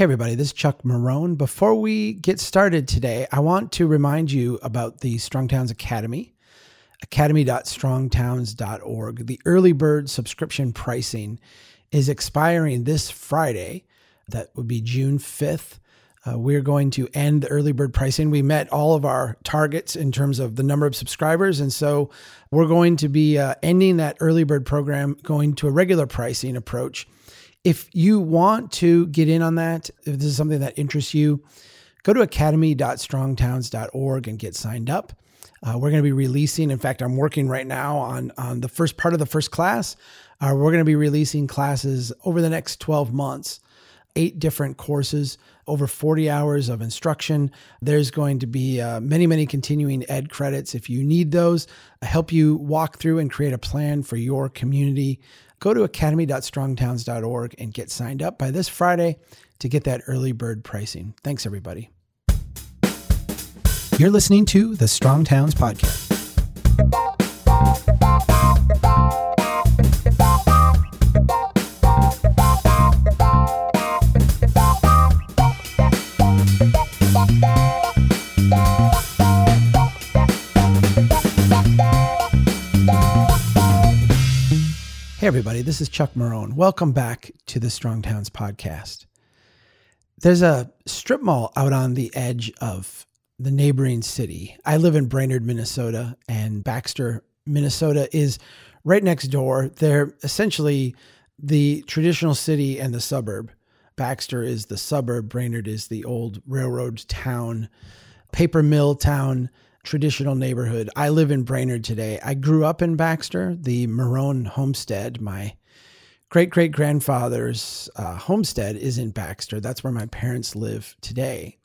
Hey, everybody, this is Chuck Marohn. Before we get started today, I want to remind you about the Strong Towns Academy, academy.strongtowns.org. The early bird subscription pricing is expiring this Friday. That would be June 5th. Uh, we're going to end the early bird pricing. We met all of our targets in terms of the number of subscribers. And so we're going to be uh, ending that early bird program, going to a regular pricing approach if you want to get in on that, if this is something that interests you, go to academy.strongtowns.org and get signed up. Uh, we're going to be releasing, in fact, I'm working right now on, on the first part of the first class. Uh, we're going to be releasing classes over the next 12 months, eight different courses, over 40 hours of instruction. There's going to be uh, many, many continuing ed credits. If you need those, I help you walk through and create a plan for your community go to academy.strongtowns.org and get signed up by this Friday to get that early bird pricing. Thanks, everybody. You're listening to the Strong Towns Podcast. Everybody, this is Chuck Marohn. Welcome back to the Strong Towns podcast. There's a strip mall out on the edge of the neighboring city. I live in Brainerd, Minnesota, and Baxter, Minnesota is right next door. They're essentially the traditional city and the suburb. Baxter is the suburb, Brainerd is the old railroad town, paper mill town traditional neighborhood. I live in Brainerd today. I grew up in Baxter, the Marohn homestead. My great great grandfather's uh, homestead is in Baxter. That's where my parents live today.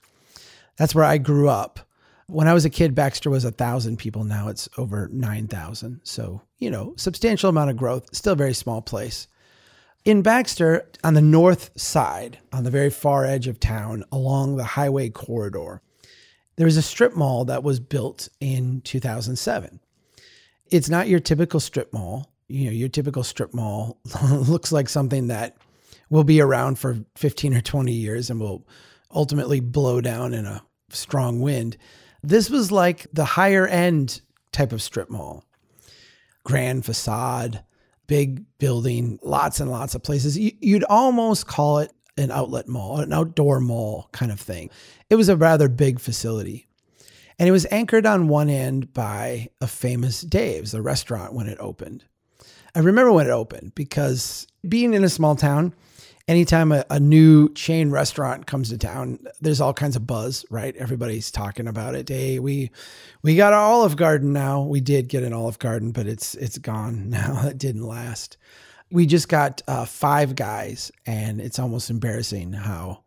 That's where I grew up. When I was a kid, Baxter was a thousand people. Now it's over 9,000. So, you know, substantial amount of growth, still a very small place. In Baxter, on the north side, on the very far edge of town, along the highway corridor, there was a strip mall that was built in 2007. It's not your typical strip mall. You know, your typical strip mall looks like something that will be around for 15 or 20 years and will ultimately blow down in a strong wind. This was like the higher end type of strip mall. Grand facade, big building, lots and lots of places. You'd almost call it an outlet mall, an outdoor mall kind of thing. It was a rather big facility. And it was anchored on one end by a Famous Dave's, the restaurant when it opened. I remember when it opened because being in a small town, anytime a, a, new chain restaurant comes to town, there's all kinds of buzz, right? Everybody's talking about it. Hey, we we got an Olive Garden now. We did get an Olive Garden, but it's it's gone now. It didn't last we just got uh, Five Guys, and it's almost embarrassing how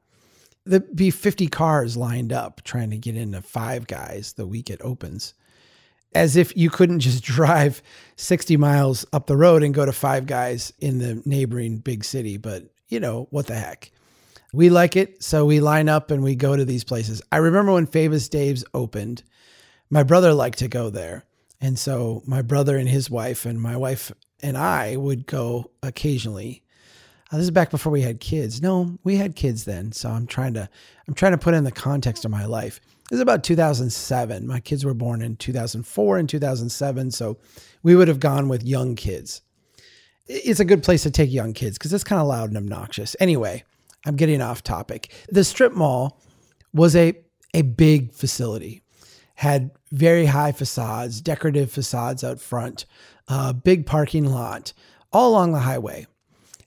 there'd be 50 cars lined up trying to get into Five Guys the week it opens. As if you couldn't just drive 60 miles up the road and go to Five Guys in the neighboring big city. But, you know, what the heck? We like it. So we line up and we go to these places. I remember when Famous Dave's opened, my brother liked to go there. And so my brother and his wife and my wife and I would go occasionally. Uh, this is back before we had kids. No, we had kids then. So I'm trying to I'm trying to put in the context of my life. This is about 2007. My kids were born in 2004 and 2007, so we would have gone with young kids. It's a good place to take young kids because it's kind of loud and obnoxious. Anyway, I'm getting off topic. The strip mall was a a big facility had very high facades, decorative facades out front, uh, big parking lot, all along the highway.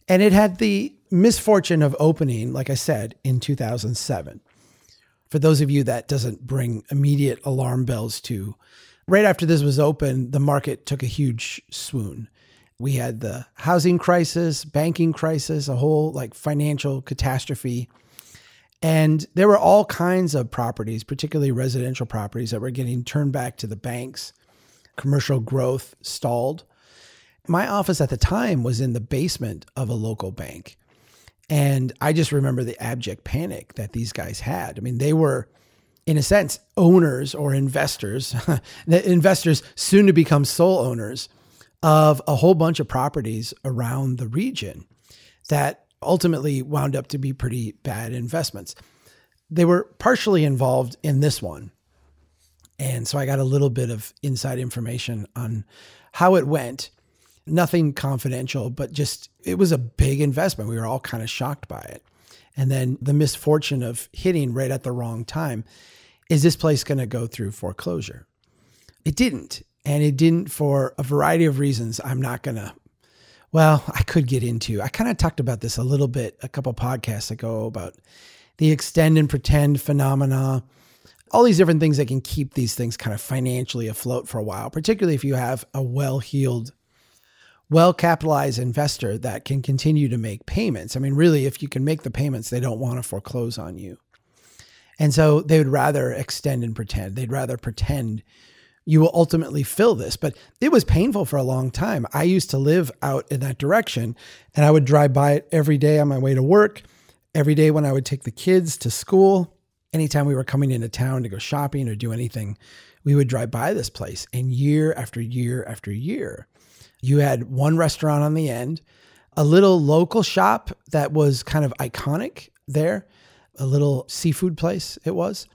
And it had the misfortune of opening, like I said, in 2007. For those of you that doesn't bring immediate alarm bells to, right after this was open, the market took a huge swoon. We had the housing crisis, banking crisis, a whole like financial catastrophe. And there were all kinds of properties, particularly residential properties, that were getting turned back to the banks. Commercial growth stalled. My office at the time was in the basement of a local bank. And I just remember the abject panic that these guys had. I mean, they were, in a sense, owners or investors, the investors soon to become sole owners of a whole bunch of properties around the region that ultimately wound up to be pretty bad investments. They were partially involved in this one. And so I got a little bit of inside information on how it went. Nothing confidential, but just it was a big investment. We were all kind of shocked by it. And then the misfortune of hitting right at the wrong time is this place going to go through foreclosure? It didn't. And it didn't for a variety of reasons. I'm not going to, well, I could get into. I kind of talked about this a little bit a couple podcasts ago about the extend and pretend phenomena, all these different things that can keep these things kind of financially afloat for a while, particularly if you have a well heeled, well capitalized investor that can continue to make payments. I mean, really, if you can make the payments, they don't want to foreclose on you. And so they would rather extend and pretend. They'd rather pretend you will ultimately fill this. But it was painful for a long time. I used to live out in that direction and I would drive by it every day on my way to work, every day when I would take the kids to school. Anytime we were coming into town to go shopping or do anything, we would drive by this place. And year after year after year, you had one restaurant on the end, a little local shop that was kind of iconic there, a little seafood place it was,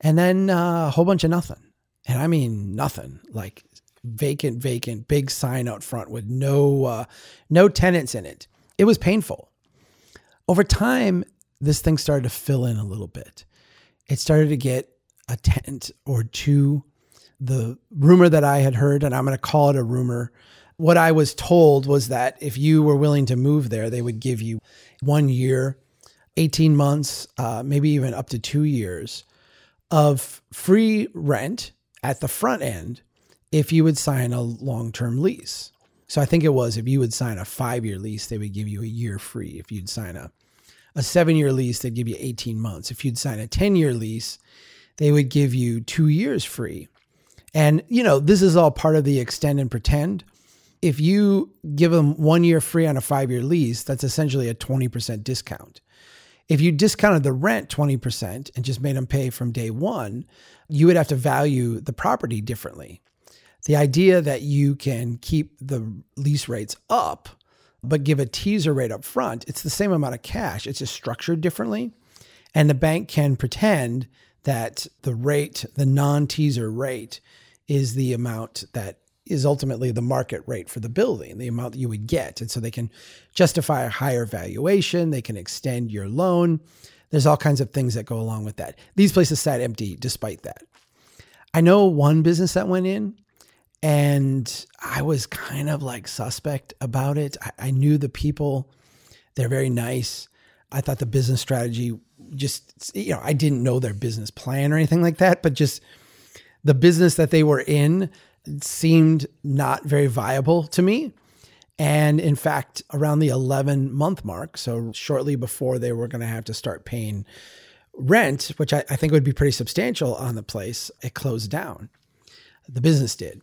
and then uh, a whole bunch of nothing and I mean nothing, like vacant, vacant, big sign out front with no uh, no tenants in it. It was painful. Over time, this thing started to fill in a little bit. It started to get a tent or two. The rumor that I had heard, and I'm going to call it a rumor, what I was told was that if you were willing to move there, they would give you one year, 18 months, uh, maybe even up to two years of free rent at the front end if you would sign a long term lease. So I think it was if you would sign a five year lease, they would give you a year free. If you'd sign a, a seven year lease, they'd give you 18 months. If you'd sign a 10 year lease, they would give you two years free. And, you know, this is all part of the extend and pretend. If you give them one year free on a five year lease, that's essentially a 20% discount. If you discounted the rent 20% and just made them pay from day one, you would have to value the property differently. The idea that you can keep the lease rates up, but give a teaser rate up front, it's the same amount of cash. It's just structured differently. And the bank can pretend that the rate, the non teaser rate, is the amount that is ultimately the market rate for the building, the amount that you would get. And so they can justify a higher valuation, they can extend your loan. There's all kinds of things that go along with that. These places sat empty despite that. I know one business that went in and I was kind of like suspect about it. I, I knew the people, they're very nice. I thought the business strategy just, you know, I didn't know their business plan or anything like that, but just the business that they were in seemed not very viable to me. And in fact, around the 11 month mark, so shortly before they were going to have to start paying rent, which I, I, think would be pretty substantial on the place, it closed down. The business did.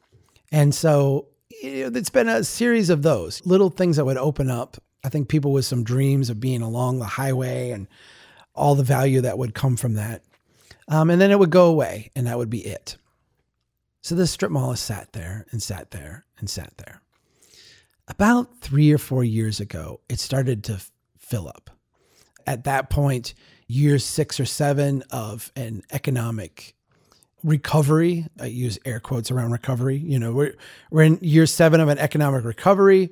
And so it's been a series of those little things that would open up. I think people with some dreams of being along the highway and all the value that would come from that. Um, and then it would go away, and that would be it. So the strip mall has sat there and sat there and sat there. About three or four years ago, it started to fill up. At that point, year six or seven of an economic recovery. I use air quotes around recovery. You know, we're, we're in year seven of an economic recovery.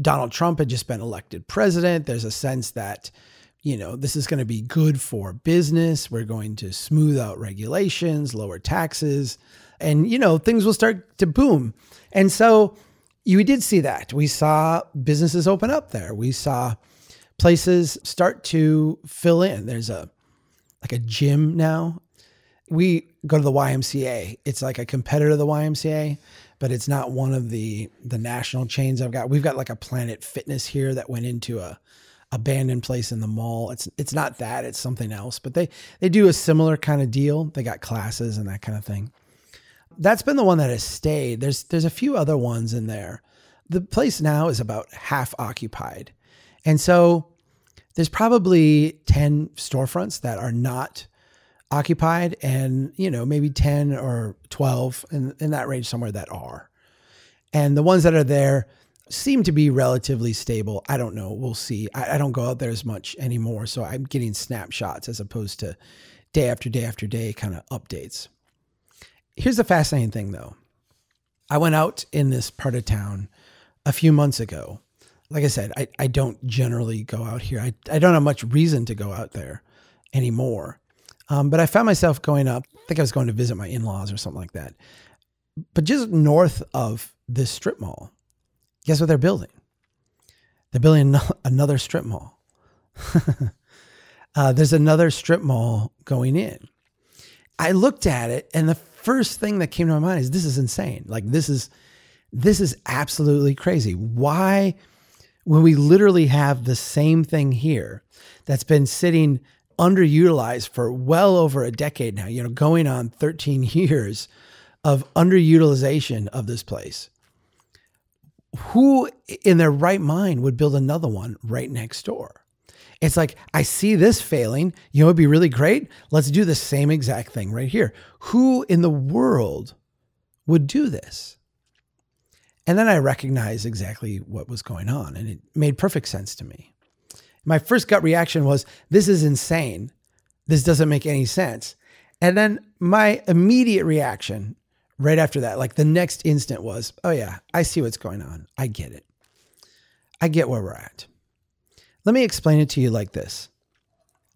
Donald Trump had just been elected president. There's a sense that, you know, this is going to be good for business. We're going to smooth out regulations, lower taxes, and, you know, things will start to boom. And so you did see that. We saw businesses open up there. We saw places start to fill in. There's a like a gym now. We go to the YMCA. It's like a competitor to the YMCA, but it's not one of the the national chains I've got. We've got like a Planet Fitness here that went into a abandoned place in the mall. It's it's not that, it's something else, but they they do a similar kind of deal. They got classes and that kind of thing that's been the one that has stayed. There's there's a few other ones in there. The place now is about half occupied. And so there's probably 10 storefronts that are not occupied and, you know, maybe 10 or 12 in, in that range somewhere that are. And the ones that are there seem to be relatively stable. I don't know. We'll see. I, I, don't go out there as much anymore. So I'm getting snapshots as opposed to day after day after day kind of updates. Here's the fascinating thing though. I went out in this part of town a few months ago. Like I said, I, I don't generally go out here. I, I don't have much reason to go out there anymore. Um, but I found myself going up. I think I was going to visit my in laws or something like that. But just north of this strip mall, guess what they're building? They're building another strip mall. uh, there's another strip mall going in. I looked at it, and the first thing that came to my mind is this is insane. Like this is this is absolutely crazy. Why, when we literally have the same thing here that's been sitting underutilized for well over a decade now, you know, going on 13 years of underutilization of this place. Who in their right mind would build another one right next door? It's like, I see this failing. You know, it'd be really great. Let's do the same exact thing right here. Who in the world would do this? And then I recognized exactly what was going on, and it made perfect sense to me. My first gut reaction was, This is insane. This doesn't make any sense. And then my immediate reaction right after that, like the next instant was, Oh, yeah, I see what's going on. I get it. I get where we're at. Let me explain it to you like this.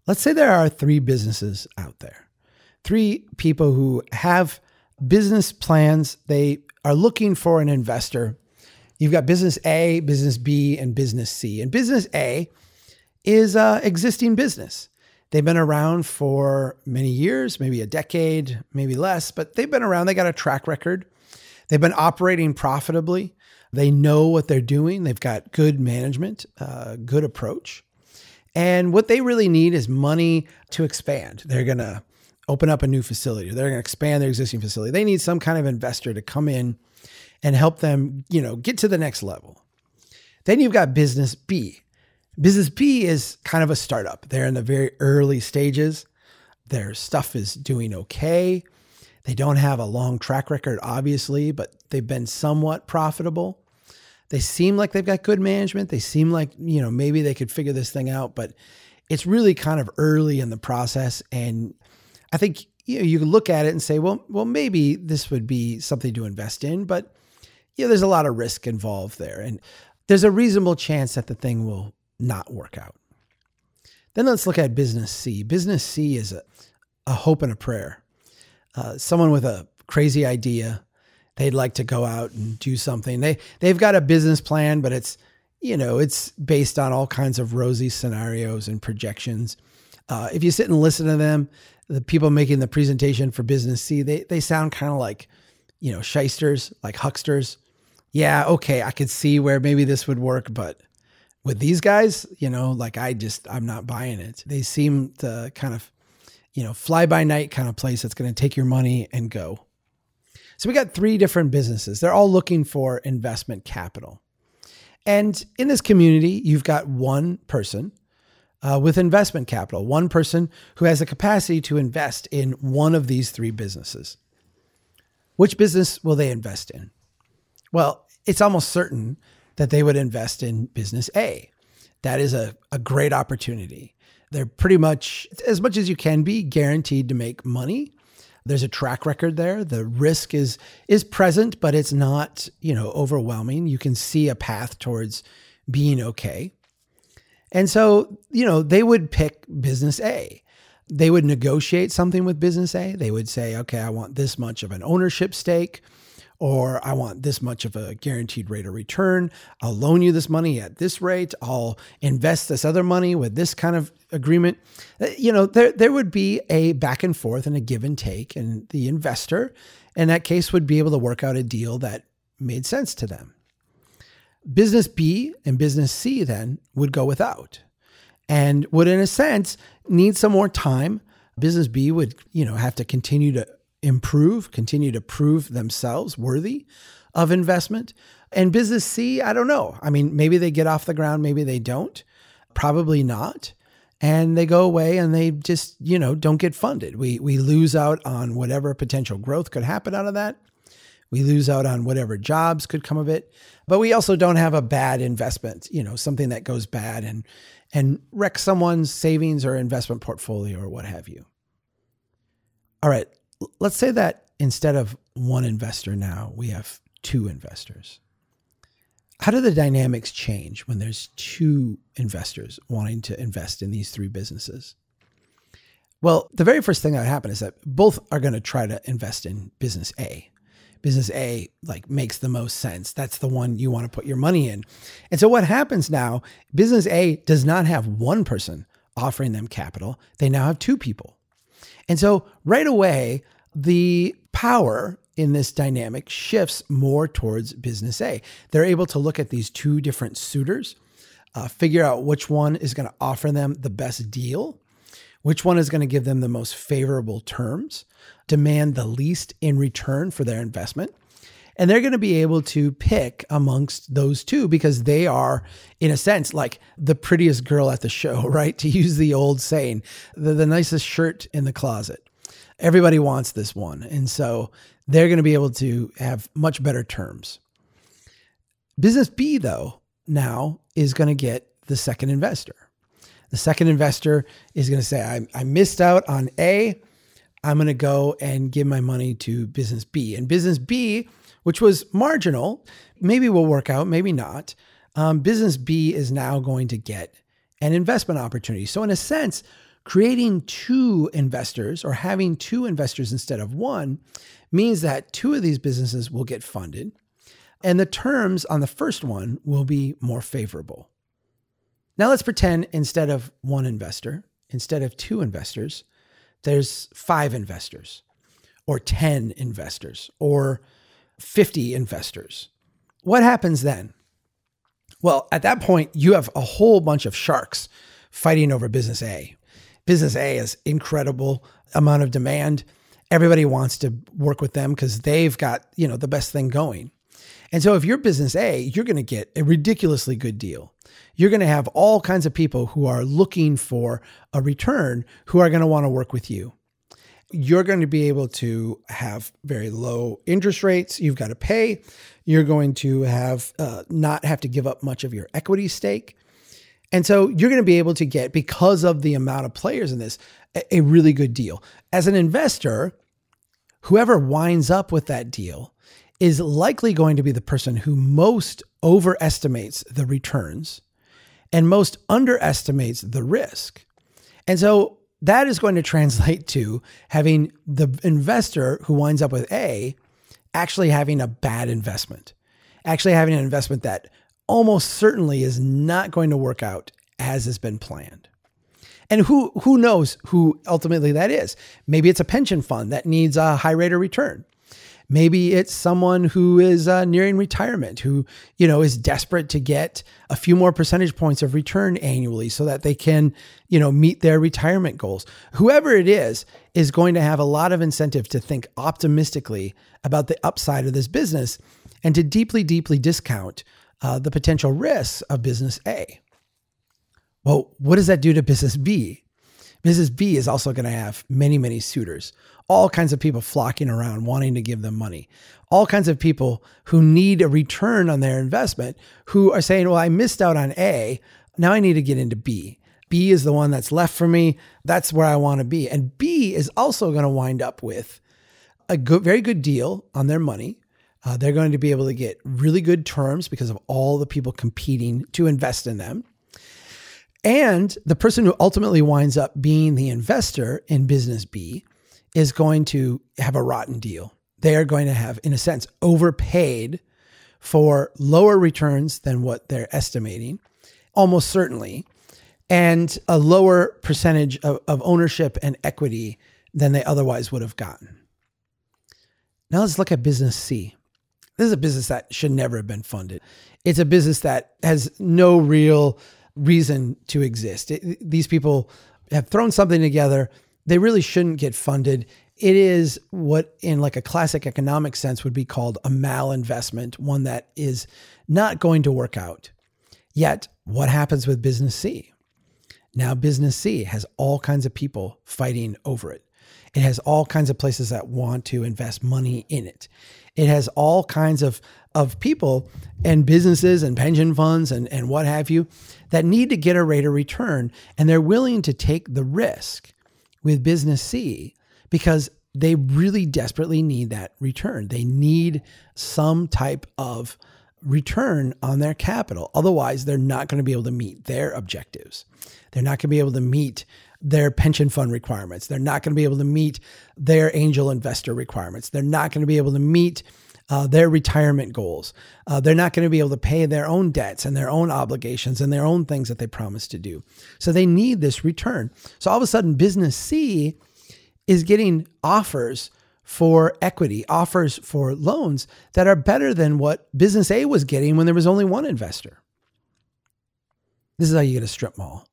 Let's say there are three businesses out there, three people who have business plans. They are looking for an investor. You've got business A, business B, and business C. And business A is a existing business. They've been around for many years, maybe a decade, maybe less, but they've been around. They got a track record. They've been operating profitably. They know what they're doing. They've got good management, uh, good approach. And what they really need is money to expand. They're going to open up a new facility. They're going to expand their existing facility. They need some kind of investor to come in and help them, you know, get to the next level. Then you've got business B. Business B is kind of a startup. They're in the very early stages. Their stuff is doing okay. They don't have a long track record, obviously, but they've been somewhat profitable. They seem like they've got good management. They seem like, you know, maybe they could figure this thing out, but it's really kind of early in the process. And I think you know, you can look at it and say, well, well, maybe this would be something to invest in, but you know, there's a lot of risk involved there. And there's a reasonable chance that the thing will not work out. Then let's look at business C. Business C is a, a hope and a prayer. Uh, someone with a crazy idea, they'd like to go out and do something. They they've got a business plan, but it's you know it's based on all kinds of rosy scenarios and projections. Uh, if you sit and listen to them, the people making the presentation for Business C, they they sound kind of like you know shysters, like hucksters. Yeah, okay, I could see where maybe this would work, but with these guys, you know, like I just I'm not buying it. They seem to kind of you know fly by night kind of place that's going to take your money and go. So we got three different businesses. They're all looking for investment capital. And in this community, you've got one person uh, with investment capital, one person who has the capacity to invest in one of these three businesses. Which business will they invest in? Well, it's almost certain that they would invest in business A. That is a, a great opportunity. They're pretty much, as much as you can be, guaranteed to make money there's a track record there. The risk is is present, but it's not, you know, overwhelming. You can see a path towards being okay. And so, you know, they would pick business A. They would negotiate something with business A. They would say, okay, I want this much of an ownership stake or I want this much of a guaranteed rate of return. I'll loan you this money at this rate. I'll invest this other money with this kind of agreement. Uh, you know, there there would be a back and forth and a give and take, and the investor, in that case, would be able to work out a deal that made sense to them. Business B and business C then would go without and would, in a sense, need some more time. Business B would, you know, have to continue to improve, continue to prove themselves worthy of investment. And business C, I don't know. I mean, maybe they get off the ground, maybe they don't. Probably not. And they go away and they just, you know, don't get funded. We we lose out on whatever potential growth could happen out of that. We lose out on whatever jobs could come of it, but we also don't have a bad investment, you know, something that goes bad and and wrecks someone's savings or investment portfolio or what have you. All right, let's say that instead of one investor now, we have two investors. How do the dynamics change when there's two investors wanting to invest in these three businesses? Well, the very first thing that would happen is that both are going to try to invest in business A. Business A like makes the most sense. That's the one you want to put your money in. And so what happens now, business A does not have one person offering them capital. They now have two people. And so right away, the power in this dynamic shifts more towards business A. They're able to look at these two different suitors, uh, figure out which one is going to offer them the best deal, which one is going to give them the most favorable terms, demand the least in return for their investment. And they're going to be able to pick amongst those two because they are, in a sense, like the prettiest girl at the show, right? To use the old saying, the, the nicest shirt in the closet. Everybody wants this one. And so they're going to be able to have much better terms. Business B, though, now is going to get the second investor. The second investor is going to say, I, I missed out on A. I'm going to go and give my money to business B. And business B, which was marginal, maybe will work out, maybe not. Um, business B is now going to get an investment opportunity. So, in a sense, creating two investors or having two investors instead of one means that two of these businesses will get funded and the terms on the first one will be more favorable. Now let's pretend instead of one investor, instead of two investors, there's five investors, or 10 investors, or 50 investors. What happens then? Well, at that point, you have a whole bunch of sharks fighting over business A. Business A is incredible amount of demand. Everybody wants to work with them because they've got, you know, the best thing going. And so if you're business A, you're going to get a ridiculously good deal. You're going to have all kinds of people who are looking for a return who are going to want to work with you. You're going to be able to have very low interest rates. You've got to pay. You're going to have uh, not have to give up much of your equity stake. And so you're going to be able to get, because of the amount of players in this, a, really good deal. As an investor, whoever winds up with that deal is likely going to be the person who most overestimates the returns and most underestimates the risk. And so that is going to translate to having the investor who winds up with A actually having a bad investment, actually having an investment that almost certainly is not going to work out as has been planned. And who who knows who ultimately that is? Maybe it's a pension fund that needs a high rate of return. Maybe it's someone who is uh, nearing retirement, who you know is desperate to get a few more percentage points of return annually, so that they can you know meet their retirement goals. Whoever it is is going to have a lot of incentive to think optimistically about the upside of this business, and to deeply, deeply discount uh, the potential risks of business A. Well, what does that do to business B? Business B is also going to have many, many suitors all kinds of people flocking around wanting to give them money, all kinds of people who need a return on their investment who are saying, Well, I missed out on A. Now I need to get into B. B is the one that's left for me. That's where I want to be. And B is also going to wind up with a good, very good deal on their money. Uh, they're going to be able to get really good terms because of all the people competing to invest in them. And the person who ultimately winds up being the investor in business B is going to have a rotten deal. They are going to have, in a sense, overpaid for lower returns than what they're estimating, almost certainly, and a lower percentage of, of ownership and equity than they otherwise would have gotten. Now let's look at business C. This is a business that should never have been funded. It's a business that has no real reason to exist. It, these people have thrown something together they really shouldn't get funded. It is what, in like a classic economic sense, would be called a malinvestment, one that is not going to work out. Yet, what happens with business C? Now, business C has all kinds of people fighting over it. It has all kinds of places that want to invest money in it. It has all kinds of, of people and businesses and pension funds and, and what have you that need to get a rate of return. And they're willing to take the risk with business C because they really desperately need that return. They need some type of return on their capital. Otherwise, they're not going to be able to meet their objectives. They're not going to be able to meet their pension fund requirements. They're not going to be able to meet their angel investor requirements. They're not going to be able to meet uh, their retirement goals. Uh, they're not going to be able to pay their own debts and their own obligations and their own things that they promised to do. So they need this return. So all of a sudden, business C is getting offers for equity, offers for loans that are better than what business A was getting when there was only one investor. This is how you get a strip mall,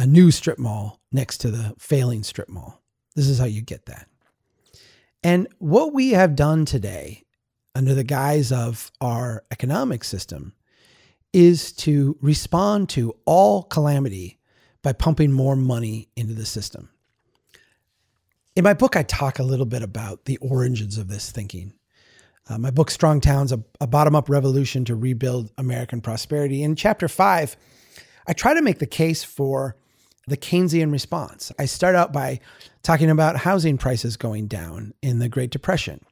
a new strip mall next to the failing strip mall. This is how you get that. And what we have done today, under the guise of our economic system, is to respond to all calamity by pumping more money into the system. In my book, I talk a little bit about the origins of this thinking. Uh, my book, Strong Towns, a, a bottom up revolution to rebuild American prosperity. In chapter five, I try to make the case for the Keynesian response. I start out by talking about housing prices going down in the Great Depression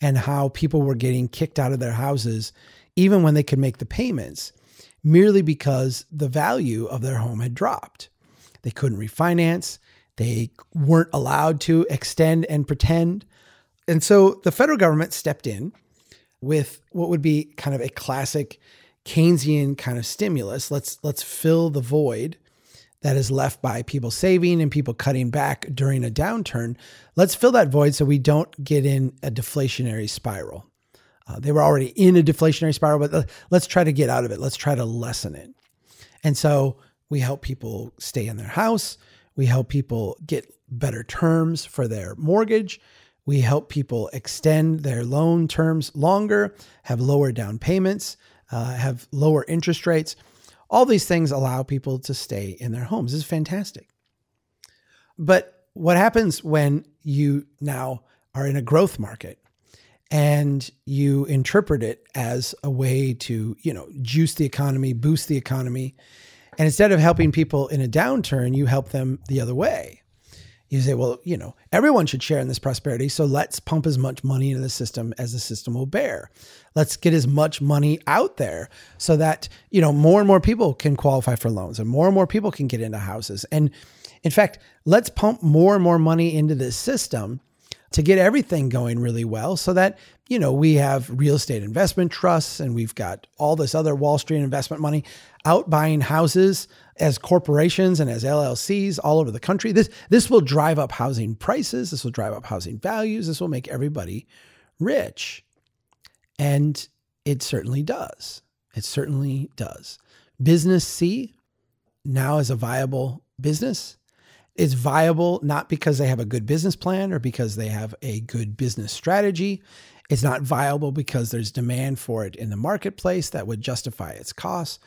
and how people were getting kicked out of their houses even when they could make the payments merely because the value of their home had dropped. They couldn't refinance. They weren't allowed to extend and pretend. And so the federal government stepped in with what would be kind of a classic Keynesian kind of stimulus. Let's let's fill the void that is left by people saving and people cutting back during a downturn. Let's fill that void so we don't get in a deflationary spiral. Uh, they were already in a deflationary spiral, but let's try to get out of it. Let's try to lessen it. And so we help people stay in their house. We help people get better terms for their mortgage. We help people extend their loan terms longer, have lower down payments, uh, have lower interest rates. All these things allow people to stay in their homes. This is fantastic. But what happens when you now are in a growth market and you interpret it as a way to, you know, juice the economy, boost the economy, and instead of helping people in a downturn, you help them the other way. You say, well, you know, everyone should share in this prosperity. So let's pump as much money into the system as the system will bear. Let's get as much money out there so that, you know, more and more people can qualify for loans and more and more people can get into houses. And in fact, let's pump more and more money into this system to get everything going really well so that, you know, we have real estate investment trusts and we've got all this other Wall Street investment money out buying houses as corporations and as LLCs all over the country. This this will drive up housing prices, this will drive up housing values, this will make everybody rich. And it certainly does. It certainly does. Business C now is a viable business it's viable not because they have a good business plan or because they have a good business strategy. It's not viable because there's demand for it in the marketplace that would justify its costs.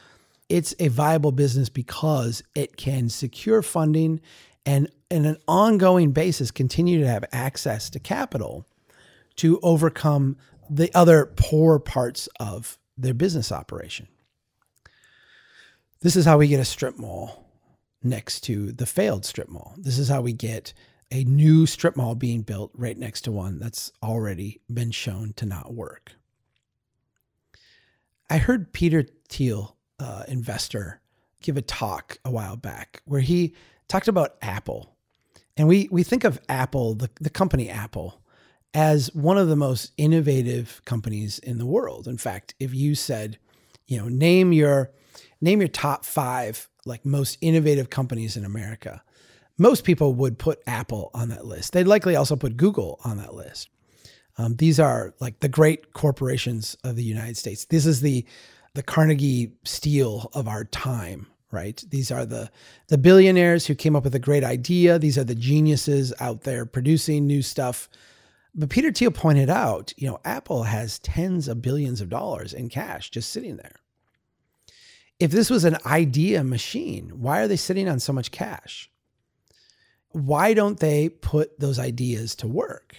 It's a viable business because it can secure funding and, in an ongoing basis, continue to have access to capital to overcome the other poor parts of their business operation. This is how we get a strip mall next to the failed strip mall. This is how we get a new strip mall being built right next to one that's already been shown to not work. I heard Peter Thiel, uh, investor, give a talk a while back where he talked about Apple. And we, we think of Apple, the, the company Apple, as one of the most innovative companies in the world. In fact, if you said, you know, name your name your top five like most innovative companies in America, most people would put Apple on that list. They'd likely also put Google on that list. Um, these are like the great corporations of the United States. This is the the Carnegie Steel of our time, right? These are the the billionaires who came up with a great idea. These are the geniuses out there producing new stuff. But Peter Thiel pointed out, you know, Apple has tens of billions of dollars in cash just sitting there if this was an idea machine, why are they sitting on so much cash? why don't they put those ideas to work?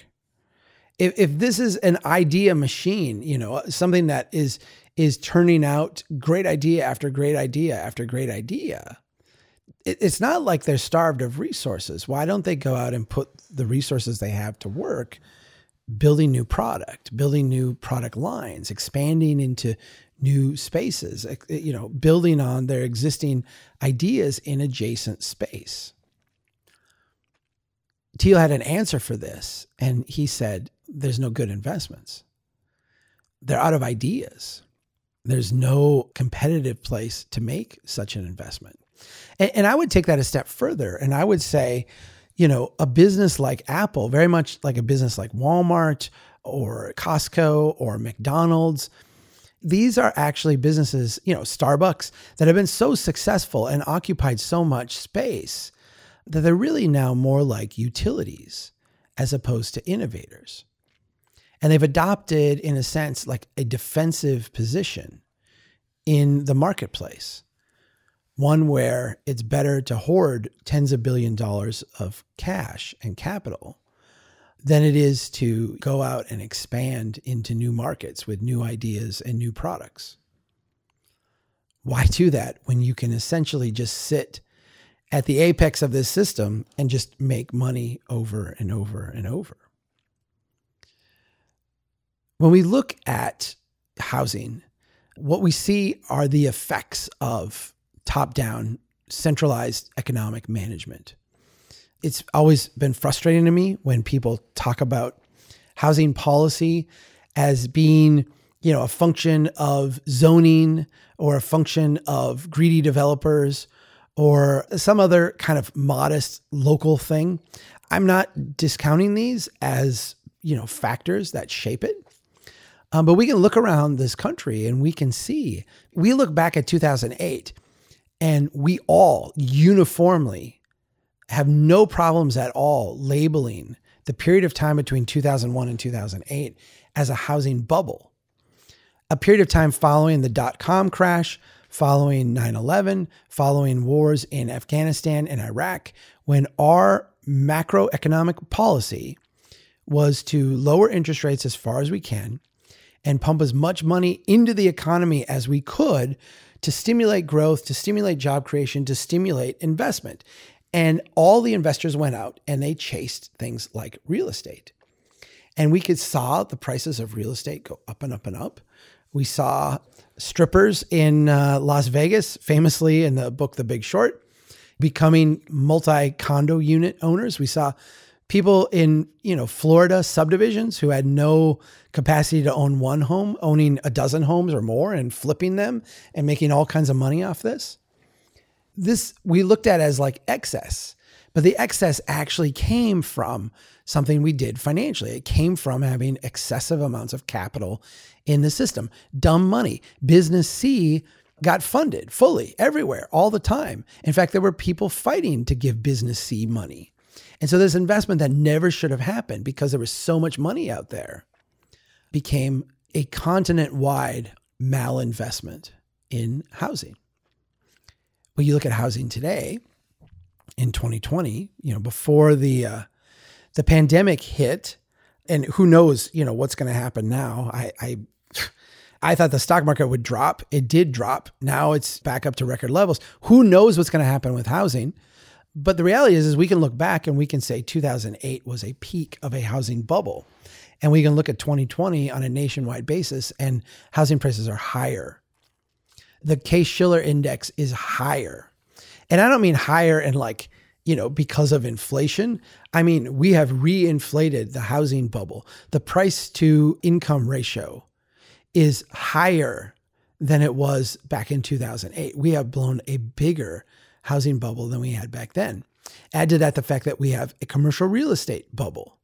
If, if this is an idea machine, you know, uh, something that is is turning out great idea after great idea after great idea, it, it's not like they're starved of resources. Why don't they go out and put the resources they have to work, building new product, building new product lines, expanding into new spaces, eh, you know, building on their existing ideas in adjacent space. Thiel had an answer for this, and he said, There's no good investments. They're out of ideas. There's no competitive place to make such an investment. And, and I would take that a step further, and I would say, you know, a business like Apple, very much like a business like Walmart or Costco or McDonald's, these are actually businesses, you know, Starbucks, that have been so successful and occupied so much space that they're really now more like utilities as opposed to innovators. And they've adopted, in a sense, like a defensive position in the marketplace, one where it's better to hoard tens of billion dollars of cash and capital than it is to go out and expand into new markets with new ideas and new products. Why do that when you can essentially just sit at the apex of this system and just make money over and over and over? When we look at housing, what we see are the effects of top down centralized economic management it's always been frustrating to me when people talk about housing policy as being, you know, a function of zoning or a function of greedy developers or some other kind of modest local thing. I'm not discounting these as, you know, factors that shape it. Um, but we can look around this country and we can see, we look back at 2008 and we all uniformly have no problems at all labeling the period of time between 2001 and 2008 as a housing bubble. A period of time following the dot com crash, following 9 11, following wars in Afghanistan and Iraq, when our macroeconomic policy was to lower interest rates as far as we can and pump as much money into the economy as we could to stimulate growth, to stimulate job creation, to stimulate investment. And all the investors went out and they chased things like real estate. And we could saw the prices of real estate go up and up and up. We saw strippers in uh, Las Vegas, famously in the book The Big Short, becoming multi condo unit owners. We saw people in you know Florida subdivisions who had no capacity to own one home, owning a dozen homes or more and flipping them and making all kinds of money off this this we looked at as like excess, but the excess actually came from something we did financially. It came from having excessive amounts of capital in the system. Dumb money. Business C got funded fully everywhere all the time. In fact, there were people fighting to give Business C money. And so this investment that never should have happened because there was so much money out there became a continent wide malinvestment in housing. You look at housing today in 2020, you know, before the uh, the pandemic hit, and who knows, you know, what's going to happen now. I, I I thought the stock market would drop. It did drop. Now it's back up to record levels. Who knows what's going to happen with housing? But the reality is, is we can look back and we can say 2008 was a peak of a housing bubble. And we can look at 2020 on a nationwide basis and housing prices are higher the Case Shiller index is higher. And I don't mean higher and like, you know, because of inflation. I mean, we have reinflated the housing bubble. The price to income ratio is higher than it was back in 2008. We have blown a bigger housing bubble than we had back then. Add to that the fact that we have a commercial real estate bubble.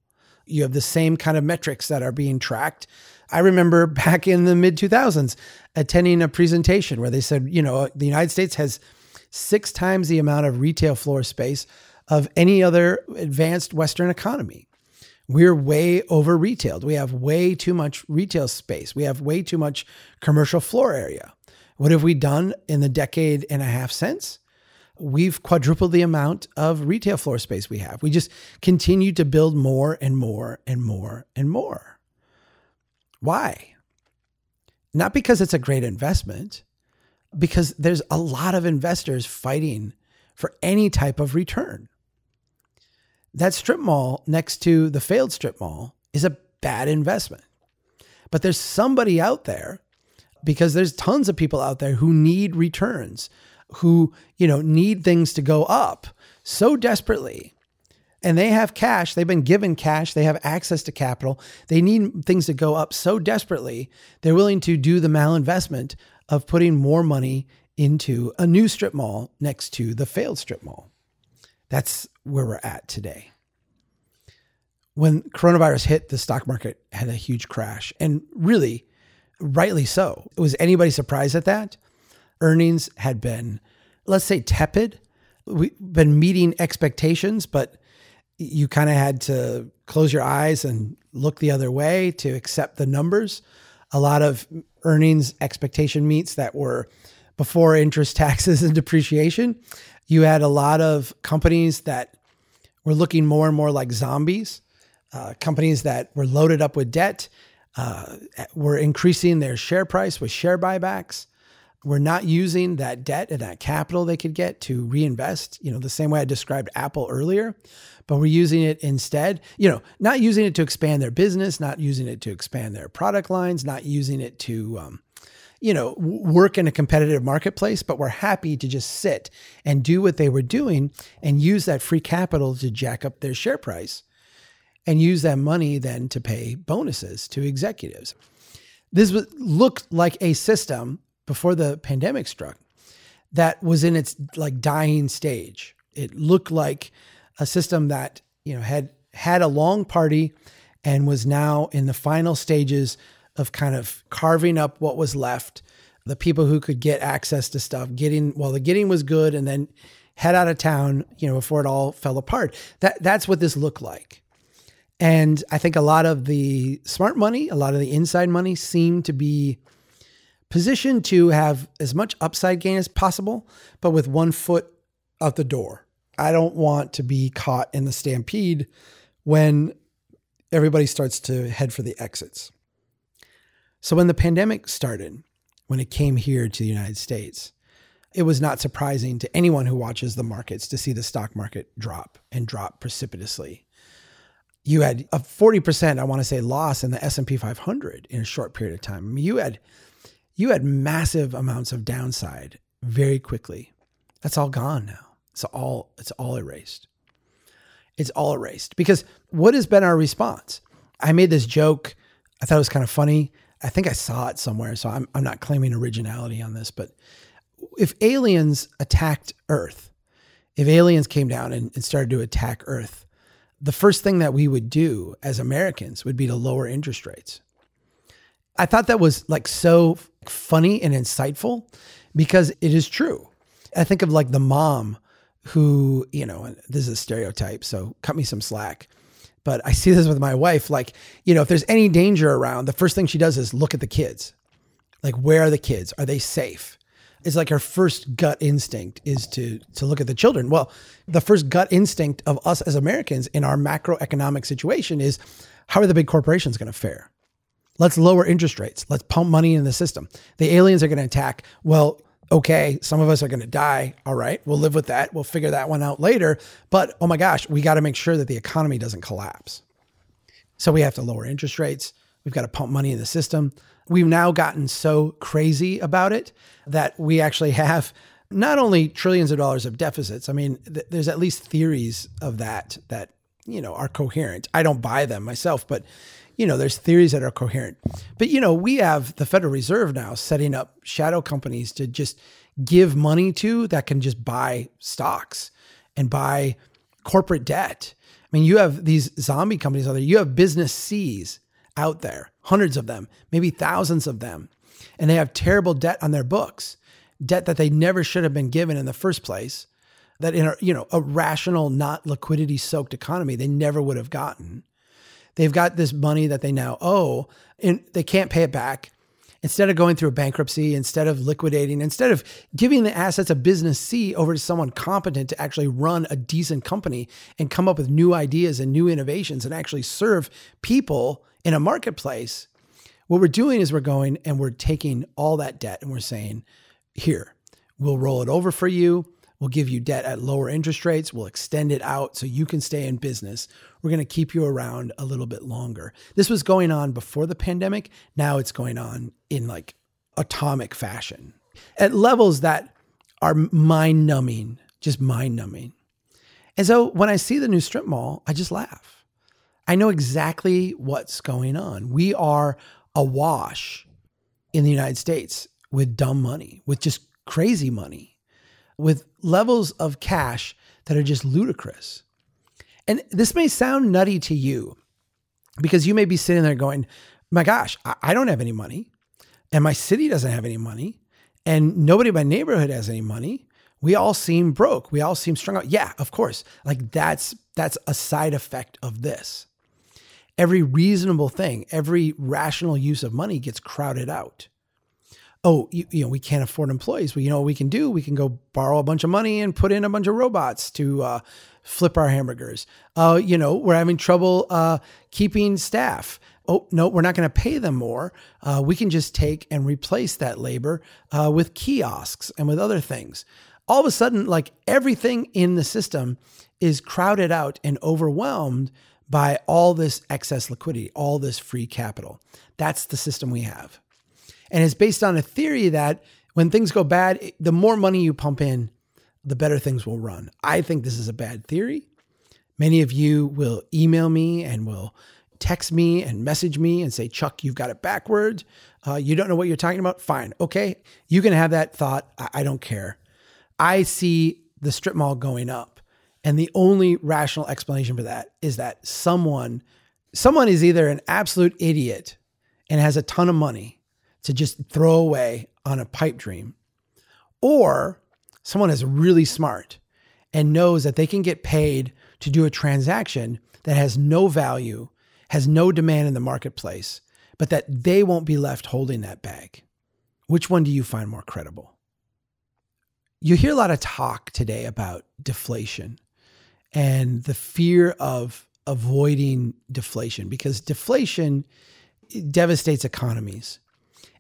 You have the same kind of metrics that are being tracked I remember back in the mid 2000s attending a presentation where they said, you know, uh, the United States has six times the amount of retail floor space of any other advanced Western economy. We're way over retailed. We have way too much retail space. We have way too much commercial floor area. What have we done in the decade and a half since? We've quadrupled the amount of retail floor space we have. We just continue to build more and more and more and more. Why? Not because it's a great investment, because there's a lot of investors fighting for any type of return. That strip mall next to the failed strip mall is a bad investment. But there's somebody out there because there's tons of people out there who need returns, who, you know, need things to go up so desperately. And they have cash, they've been given cash, they have access to capital. They need things to go up so desperately, they're willing to do the malinvestment of putting more money into a new strip mall next to the failed strip mall. That's where we're at today. When coronavirus hit, the stock market had a huge crash, and really, rightly so. Was anybody surprised at that? Earnings had been, let's say, tepid. We've been meeting expectations, but you kind of had to close your eyes and look the other way to accept the numbers. A lot of earnings expectation meets that were before interest, taxes, and depreciation. You had a lot of companies that were looking more and more like zombies, uh, companies that were loaded up with debt, uh, were increasing their share price with share buybacks. We're not using that debt and that capital they could get to reinvest, you know, the same way I described Apple earlier, but we're using it instead, you know, not using it to expand their business, not using it to expand their product lines, not using it to, um, you know, work in a competitive marketplace, but we're happy to just sit and do what they were doing and use that free capital to jack up their share price and use that money then to pay bonuses to executives. This looked like a system before the pandemic struck that was in its like dying stage. It looked like a system that, you know, had had a long party and was now in the final stages of kind of carving up what was left, the people who could get access to stuff, getting well, the getting was good, and then head out of town, you know, before it all fell apart. That that's what this looked like. And I think a lot of the smart money, a lot of the inside money seemed to be positioned to have as much upside gain as possible, but with one foot out the door. I don't want to be caught in the stampede when everybody starts to head for the exits. So when the pandemic started, when it came here to the United States, it was not surprising to anyone who watches the markets to see the stock market drop and drop precipitously. You had a 40%, I want to say, loss in the S&P 500 in a short period of time. I mean, you had you had massive amounts of downside very quickly. That's all gone now. It's all it's all erased. It's all erased because what has been our response? I made this joke. I thought it was kind of funny. I think I saw it somewhere, so I'm, I'm not claiming originality on this, but if aliens attacked Earth, if aliens came down and, and started to attack Earth, the first thing that we would do as Americans would be to lower interest rates. I thought that was like so funny and insightful because it is true. I think of like the mom who, you know, and this is a stereotype, so cut me some slack but I see this with my wife. Like, you know, if there's any danger around, the first thing she does is look at the kids. Like, where are the kids? Are they safe? It's like her first gut instinct is to to look at the children. Well, the first gut instinct of us as Americans in our macroeconomic situation is how are the big corporations going to fare? Let's lower interest rates. Let's pump money in the system. The aliens are going to attack. Well, okay, some of us are going to die. All right, we'll live with that. We'll figure that one out later. But oh my gosh, we got to make sure that the economy doesn't collapse. So we have to lower interest rates. We've got to pump money in the system. We've now gotten so crazy about it that we actually have not only trillions of dollars of deficits. I mean, th- there's at least theories of that that you know are coherent. I don't buy them myself, but you know, there's theories that are coherent. But, you know, we have the Federal Reserve now setting up shadow companies to just give money to that can just buy stocks and buy corporate debt. I mean, you have these zombie companies out there. You have business C's out there, hundreds of them, maybe thousands of them. And they have terrible debt on their books, debt that they never should have been given in the first place. That in a you know a rational, not liquidity soaked economy, they never would have gotten. They've got this money that they now owe and they can't pay it back. instead of going through a bankruptcy, instead of liquidating, instead of giving the assets of business C over to someone competent to actually run a decent company and come up with new ideas and new innovations and actually serve people in a marketplace, what we're doing is we're going and we're taking all that debt and we're saying, here, we'll roll it over for you. We'll give you debt at lower interest rates. We'll extend it out so you can stay in business. We're going to keep you around a little bit longer. This was going on before the pandemic. Now it's going on in like atomic fashion at levels that are mind numbing, just mind numbing. And so when I see the new strip mall, I just laugh. I know exactly what's going on. We are awash in the United States with dumb money, with just crazy money with levels of cash that are just ludicrous. And this may sound nutty to you because you may be sitting there going, my gosh, I don't have any money, and my city doesn't have any money, and nobody in my neighborhood has any money. We all seem broke. We all seem strung out. Yeah, of course. Like that's that's a side effect of this. Every reasonable thing, every rational use of money gets crowded out oh, you, you, know, we can't afford employees. Well, you know what we can do? We can go borrow a bunch of money and put in a bunch of robots to uh, flip our hamburgers. Uh, you know, we're having trouble uh, keeping staff. Oh, no, we're not going to pay them more. Uh, we can just take and replace that labor uh, with kiosks and with other things. All of a sudden, like everything in the system is crowded out and overwhelmed by all this excess liquidity, all this free capital. That's the system we have. And it's based on a theory that when things go bad, the more money you pump in, the better things will run. I think this is a bad theory. Many of you will email me and will text me and message me and say, Chuck, you've got it backwards. Uh, you don't know what you're talking about. Fine. Okay. You can have that thought. I, I don't care. I see the strip mall going up. And the only rational explanation for that is that someone, someone is either an absolute idiot and has a ton of money to just throw away on a pipe dream. Or someone is really smart and knows that they can get paid to do a transaction that has no value, has no demand in the marketplace, but that they won't be left holding that bag. Which one do you find more credible? You hear a lot of talk today about deflation and the fear of avoiding deflation because deflation devastates economies.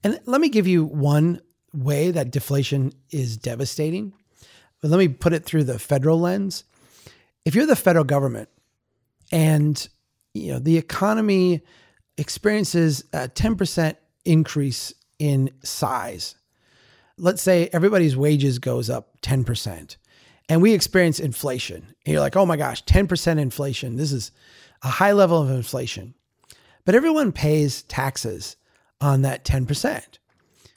And let me give you one way that deflation is devastating. But let me put it through the federal lens. If you're the federal government and you know the economy experiences a 10% increase in size. Let's say everybody's wages goes up 10% and we experience inflation. And you're like, "Oh my gosh, 10% inflation. This is a high level of inflation." But everyone pays taxes on that 10%.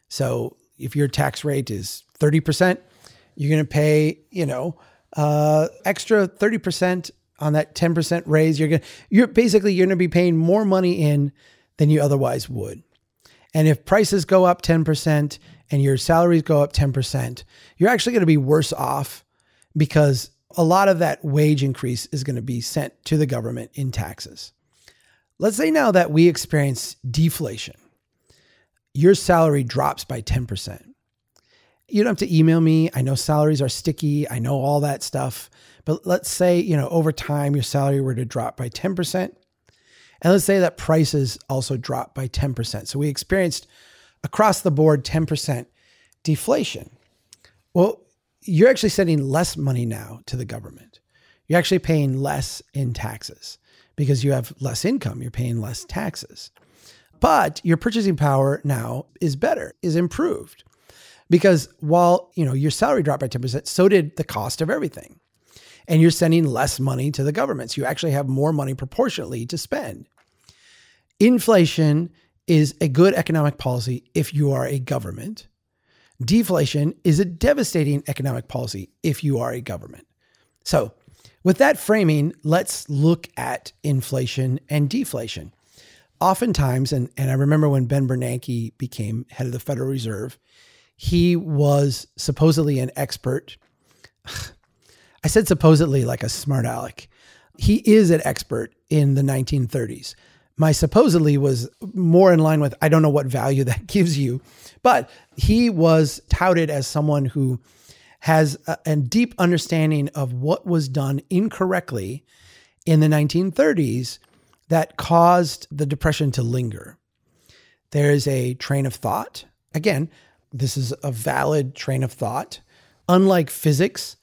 So if your tax rate is 30%, you're going to pay, you know, uh, extra 30% on that 10% raise. You're going to, you're basically, you're going to be paying more money in than you otherwise would. And if prices go up 10% and your salaries go up 10%, you're actually going to be worse off because a lot of that wage increase is going to be sent to the government in taxes. Let's say now that we experience deflation your salary drops by 10%. You don't have to email me. I know salaries are sticky. I know all that stuff. But let's say, you know, over time your salary were to drop by 10%. And let's say that prices also drop by 10%. So we experienced across the board 10% deflation. Well, you're actually sending less money now to the government. You're actually paying less in taxes because you have less income. You're paying less taxes. But your purchasing power now is better, is improved. Because while, you know, your salary dropped by 10%, so did the cost of everything. And you're sending less money to the government. So you actually have more money proportionately to spend. Inflation is a good economic policy if you are a government. Deflation is a devastating economic policy if you are a government. So, with that framing, let's look at inflation and deflation oftentimes, and, and I remember when Ben Bernanke became head of the Federal Reserve, he was supposedly an expert. I said supposedly like a smart aleck. He is an expert in the 1930s. My supposedly was more in line with I don't know what value that gives you, but he was touted as someone who has a, a deep understanding of what was done incorrectly in the 1930s that caused the depression to linger. There is a train of thought. Again, this is a valid train of thought. Unlike physics,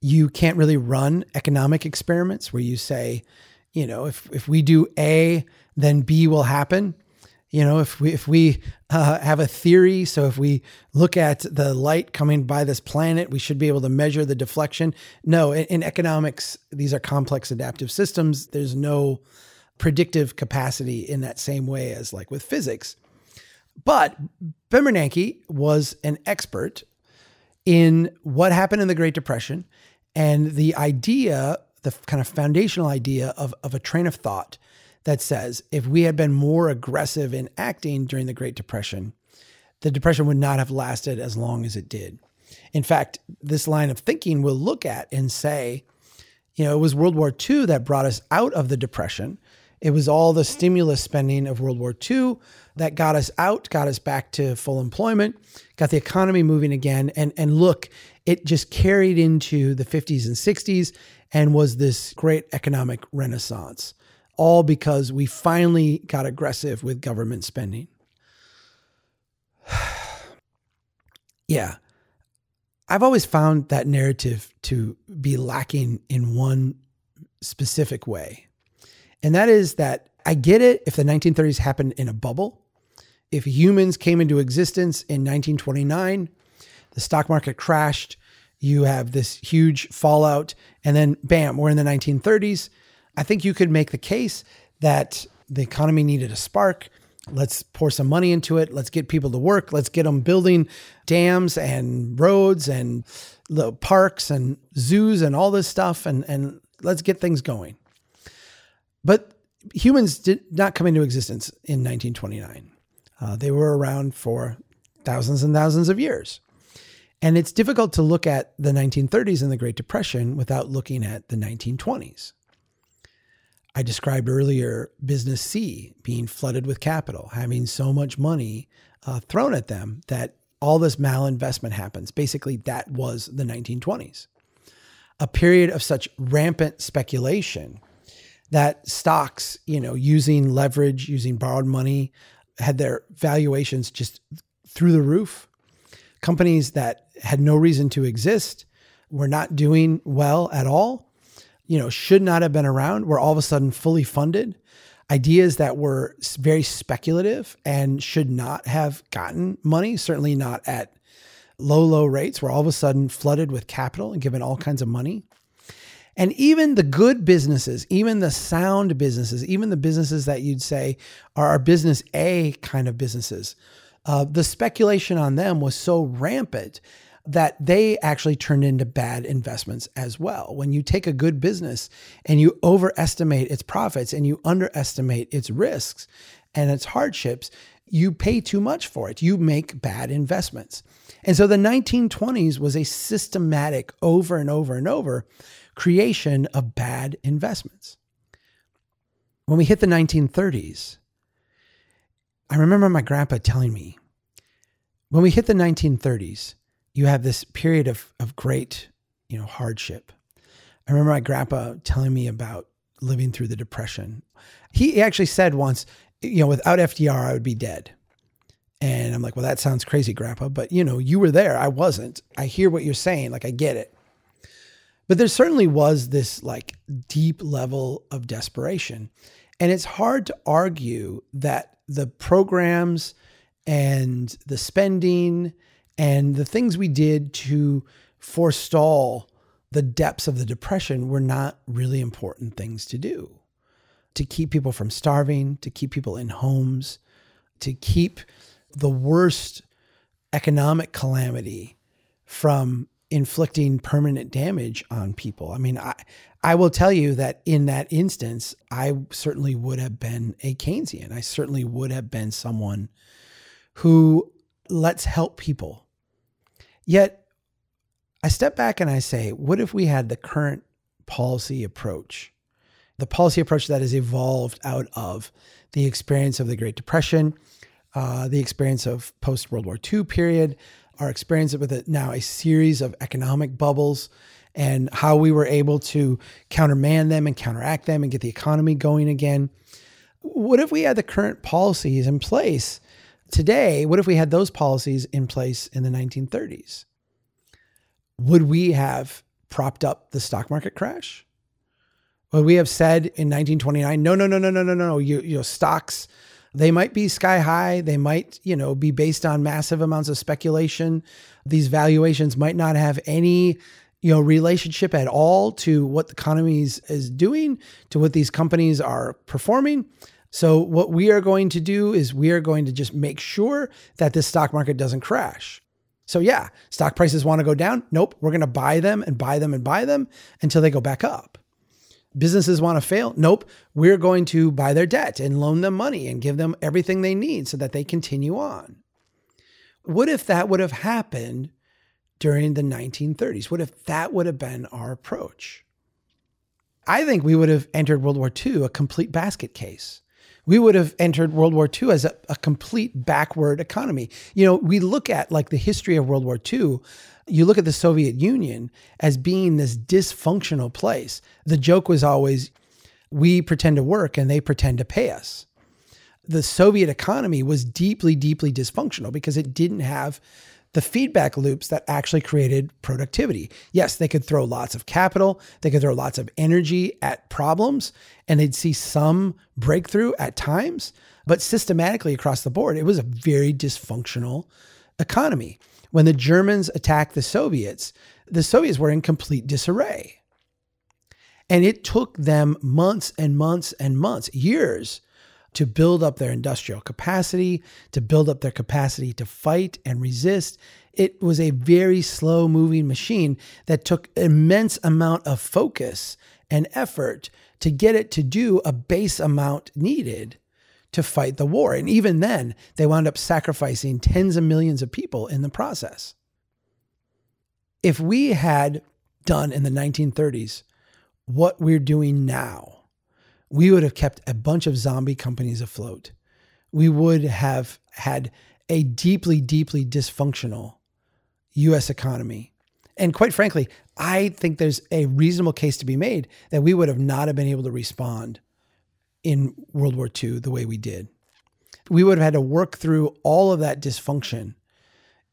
you can't really run economic experiments where you say, you know, if, if we do A, then B will happen. You know, if we if we uh, have a theory, so if we look at the light coming by this planet, we should be able to measure the deflection. No, in, in economics, these are complex adaptive systems. There's no predictive capacity in that same way as like with physics. But Ben Bernanke was an expert in what happened in the Great Depression and the idea, the kind of foundational idea of, of a train of thought that says if we had been more aggressive in acting during the Great Depression, the Depression would not have lasted as long as it did. In fact, this line of thinking will look at and say, you know, it was World War II that brought us out of the Depression. It was all the stimulus spending of World War II that got us out, got us back to full employment, got the economy moving again. And, and look, it just carried into the 50s and 60s and was this great economic renaissance, all because we finally got aggressive with government spending. yeah. I've always found that narrative to be lacking in one specific way. And that is that I get it if the 1930s happened in a bubble. If humans came into existence in 1929, the stock market crashed, you have this huge fallout, and then bam, we're in the 1930s. I think you could make the case that the economy needed a spark. Let's pour some money into it. Let's get people to work. Let's get them building dams and roads and parks and zoos and all this stuff and, and let's get things going. But humans did not come into existence in 1929. Uh, they were around for thousands and thousands of years. And it's difficult to look at the 1930s and the Great Depression without looking at the 1920s. I described earlier business C being flooded with capital, having so much money uh, thrown at them that all this malinvestment happens. Basically, that was the 1920s. A period of such rampant speculation that stocks, you know, using leverage, using borrowed money, had their valuations just through the roof. Companies that had no reason to exist were not doing well at all, you know, should not have been around, were all of a sudden fully funded. Ideas that were very speculative and should not have gotten money, certainly not at low, low rates, were all of a sudden flooded with capital and given all kinds of money. And even the good businesses, even the sound businesses, even the businesses that you'd say are our business A kind of businesses, uh, the speculation on them was so rampant that they actually turned into bad investments as well. When you take a good business and you overestimate its profits and you underestimate its risks and its hardships, you pay too much for it. You make bad investments. And so the 1920s was a systematic over and over and over creation of bad investments. When we hit the 1930s, I remember my grandpa telling me when we hit the 1930s, you have this period of, of great, you know, hardship. I remember my grandpa telling me about living through the depression. He actually said once, you know, without FDR, I would be dead. And I'm like, well, that sounds crazy, grandpa, but you know, you were there. I wasn't. I hear what you're saying. Like, I get it. But there certainly was this like deep level of desperation. And it's hard to argue that the programs and the spending and the things we did to forestall the depths of the depression were not really important things to do. To keep people from starving, to keep people in homes, to keep the worst economic calamity from inflicting permanent damage on people. I mean, I I will tell you that in that instance, I certainly would have been a Keynesian. I certainly would have been someone who lets help people. Yet I step back and I say, what if we had the current policy approach the policy approach that has evolved out of the experience of the Great Depression, uh, the experience of post World War II period, our experience with it now a series of economic bubbles, and how we were able to countermand them and counteract them and get the economy going again. What if we had the current policies in place today? What if we had those policies in place in the 1930s? Would we have propped up the stock market crash? Would we have said in 1929, no, no, no, no, no, no, no, you, you know, stocks, they might be sky high. They might, you know, be based on massive amounts of speculation. These valuations might not have any you know relationship at all to what the economy is, doing to what these companies are performing so what we are going to do is we are going to just make sure that this stock market doesn't crash so yeah stock prices want to go down nope we're going to buy them and buy them and buy them until they go back up businesses want to fail nope we're going to buy their debt and loan them money and give them everything they need so that they continue on what if that would have happened during the 1930s? What if that would have been our approach? I think we would have entered World War II a complete basket case. We would have entered World War II as a, a complete backward economy. You know, we look at like the history of World War II, you look at the Soviet Union as being this dysfunctional place. The joke was always, we pretend to work and they pretend to pay us. The Soviet economy was deeply, deeply dysfunctional because it didn't have the feedback loops that actually created productivity. Yes, they could throw lots of capital, they could throw lots of energy at problems, and they'd see some breakthrough at times, but systematically across the board, it was a very dysfunctional economy. When the Germans attacked the Soviets, the Soviets were in complete disarray. And it took them months and months and months, years, to build up their industrial capacity, to build up their capacity to fight and resist. It was a very slow moving machine that took immense amount of focus and effort to get it to do a base amount needed to fight the war. And even then, they wound up sacrificing tens of millions of people in the process. If we had done in the 1930s what we're doing now, we would have kept a bunch of zombie companies afloat. We would have had a deeply, deeply dysfunctional US economy. And quite frankly, I think there's a reasonable case to be made that we would have not have been able to respond in World War II the way we did. We would have had to work through all of that dysfunction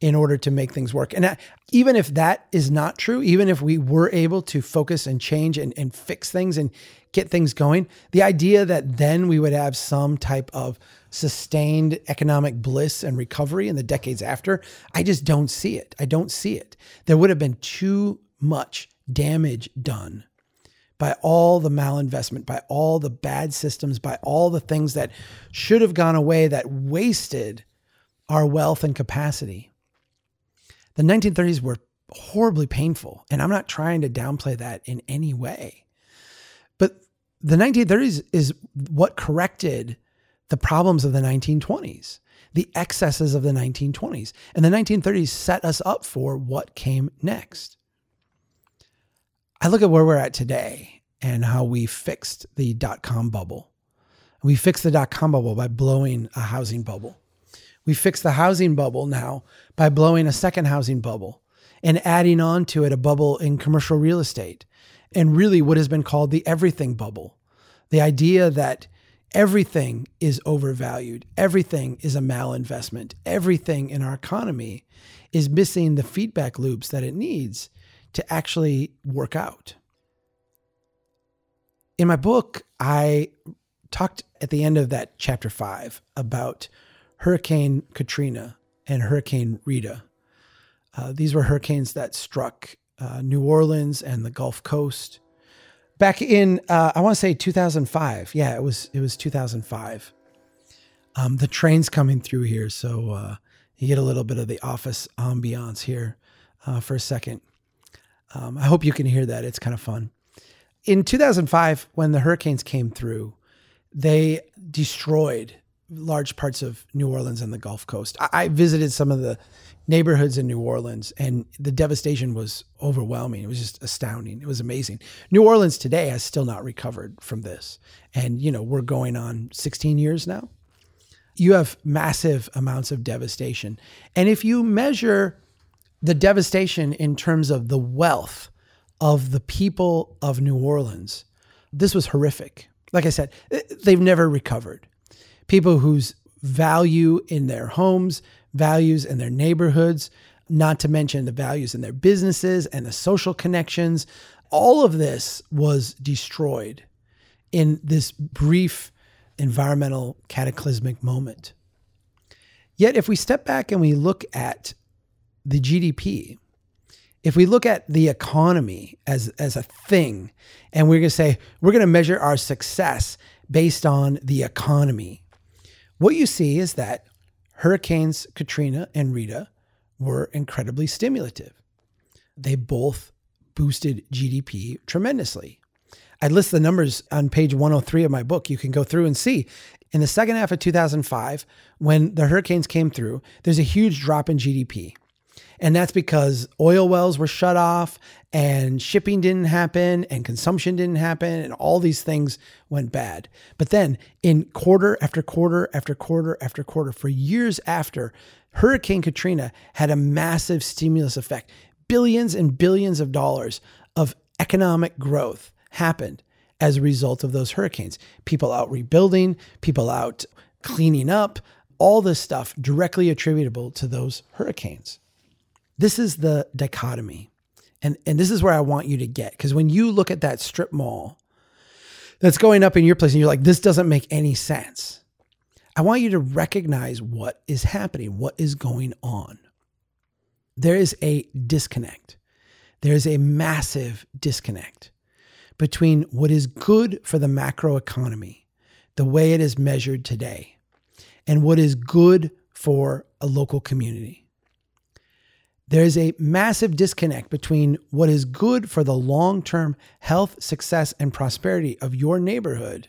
in order to make things work. And even if that is not true, even if we were able to focus and change and, and fix things and get things going, the idea that then we would have some type of sustained economic bliss and recovery in the decades after, I just don't see it. I don't see it. There would have been too much damage done by all the malinvestment, by all the bad systems, by all the things that should have gone away that wasted our wealth and capacity. The 1930s were horribly painful, and I'm not trying to downplay that in any way. But the 1930s is what corrected the problems of the 1920s, the excesses of the 1920s. And the 1930s set us up for what came next. I look at where we're at today and how we fixed the dot com bubble. We fixed the dot com bubble by blowing a housing bubble. We fixed the housing bubble now by blowing a second housing bubble and adding on to it a bubble in commercial real estate and really what has been called the everything bubble. The idea that everything is overvalued, everything is a malinvestment, everything in our economy is missing the feedback loops that it needs to actually work out. In my book, I talked at the end of that chapter five about Hurricane Katrina and Hurricane Rita. Uh, these were hurricanes that struck uh, New Orleans and the Gulf Coast back in uh, I want to say 2005. Yeah, it was it was 2005. Um, the train's coming through here, so uh, you get a little bit of the office ambiance here uh, for a second. Um, I hope you can hear that. It's kind of fun. In 2005, when the hurricanes came through, they destroyed large parts of New Orleans and the Gulf Coast. I, I visited some of the neighborhoods in New Orleans, and the devastation was overwhelming. It was just astounding. It was amazing. New Orleans today has still not recovered from this. And, you know, we're going on 16 years now. You have massive amounts of devastation. And if you measure the devastation in terms of the wealth of the people of New Orleans, this was horrific. Like I said, eh, they've never recovered. People whose value in their homes, values in their neighborhoods, not to mention the values in their businesses and the social connections. All of this was destroyed in this brief environmental cataclysmic moment. Yet, if we step back and we look at the GDP, if we look at the economy as, as a thing, and we're going to say we're going to measure our success based on the economy, what you see is that Hurricanes Katrina and Rita were incredibly stimulative. They both boosted GDP tremendously. I list the numbers on page 103 of my book. You can go through and see. In the second half of 2005, when the hurricanes came through, there's a huge drop in GDP. And that's because oil wells were shut off and shipping didn't happen and consumption didn't happen and all these things went bad. But then in quarter after quarter after quarter after quarter, for years after, Hurricane Katrina had a massive stimulus effect. Billions and billions of dollars of economic growth happened as a result of those hurricanes. People out rebuilding, people out cleaning up, all this stuff directly attributable to those hurricanes. This is the dichotomy. And, and this is where I want you to get. Because when you look at that strip mall that's going up in your place and you're like, this doesn't make any sense, I want you to recognize what is happening, what is going on. There is a disconnect. There is a massive disconnect between what is good for the macro economy, the way it is measured today, and what is good for a local community. There's a massive disconnect between what is good for the long term health, success, and prosperity of your neighborhood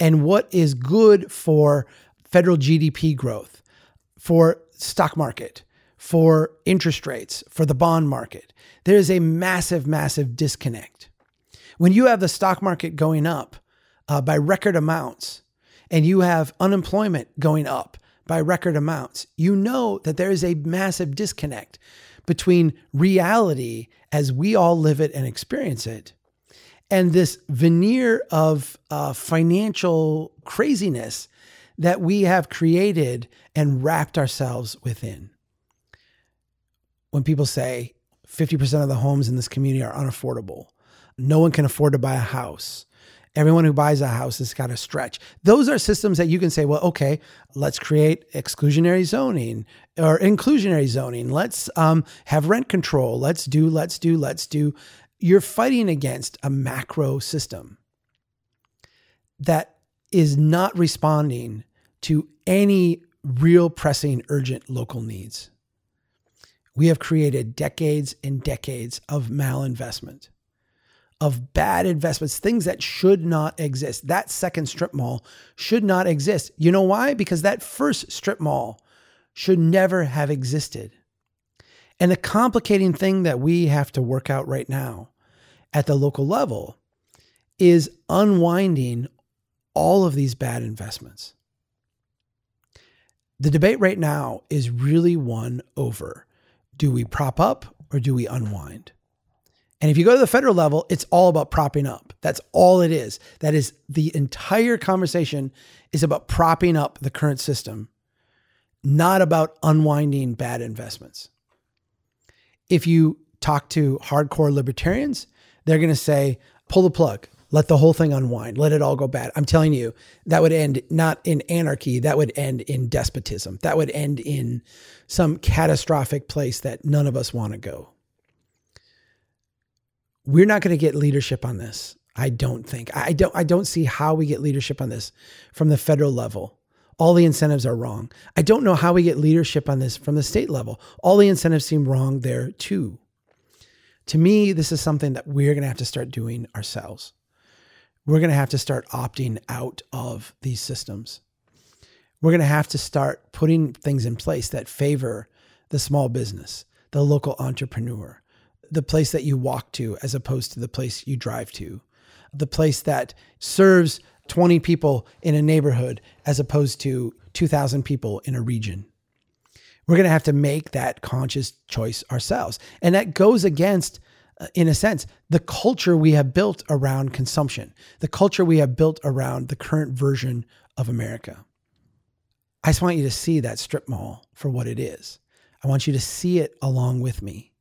and what is good for federal GDP growth, for stock market, for interest rates, for the bond market. There is a massive, massive disconnect. When you have the stock market going up uh, by record amounts and you have unemployment going up by record amounts, you know that there is a massive disconnect between reality as we all live it and experience it and this veneer of uh, financial craziness that we have created and wrapped ourselves within. When people say 50% of the homes in this community are unaffordable, no one can afford to buy a house, Everyone who buys a house has got to stretch. Those are systems that you can say, well, okay, let's create exclusionary zoning or inclusionary zoning. Let's um, have rent control. Let's do, let's do, let's do. You're fighting against a macro system that is not responding to any real pressing, urgent local needs. We have created decades and decades of malinvestment of bad investments, things that should not exist. That second strip mall should not exist. You know why? Because that first strip mall should never have existed. And the complicating thing that we have to work out right now at the local level is unwinding all of these bad investments. The debate right now is really one over do we prop up or do we unwind? And if you go to the federal level, it's all about propping up. That's all it is. That is the entire conversation is about propping up the current system, not about unwinding bad investments. If you talk to hardcore libertarians, they're going to say, pull the plug, let the whole thing unwind, let it all go bad. I'm telling you, that would end not in anarchy, that would end in despotism. That would end in some catastrophic place that none of us want to go we're not going to get leadership on this. I don't think. I don't I don't see how we get leadership on this from the federal level. All the incentives are wrong. I don't know how we get leadership on this from the state level. All the incentives seem wrong there too. To me, this is something that we're going to have to start doing ourselves. We're going to have to start opting out of these systems. We're going to have to start putting things in place that favor the small business, the local entrepreneur, the place that you walk to as opposed to the place you drive to, the place that serves 20 people in a neighborhood as opposed to 2,000 people in a region. We're going to have to make that conscious choice ourselves. And that goes against, uh, in a sense, the culture we have built around consumption, the culture we have built around the current version of America. I just want you to see that strip mall for what it is. I want you to see it along with me.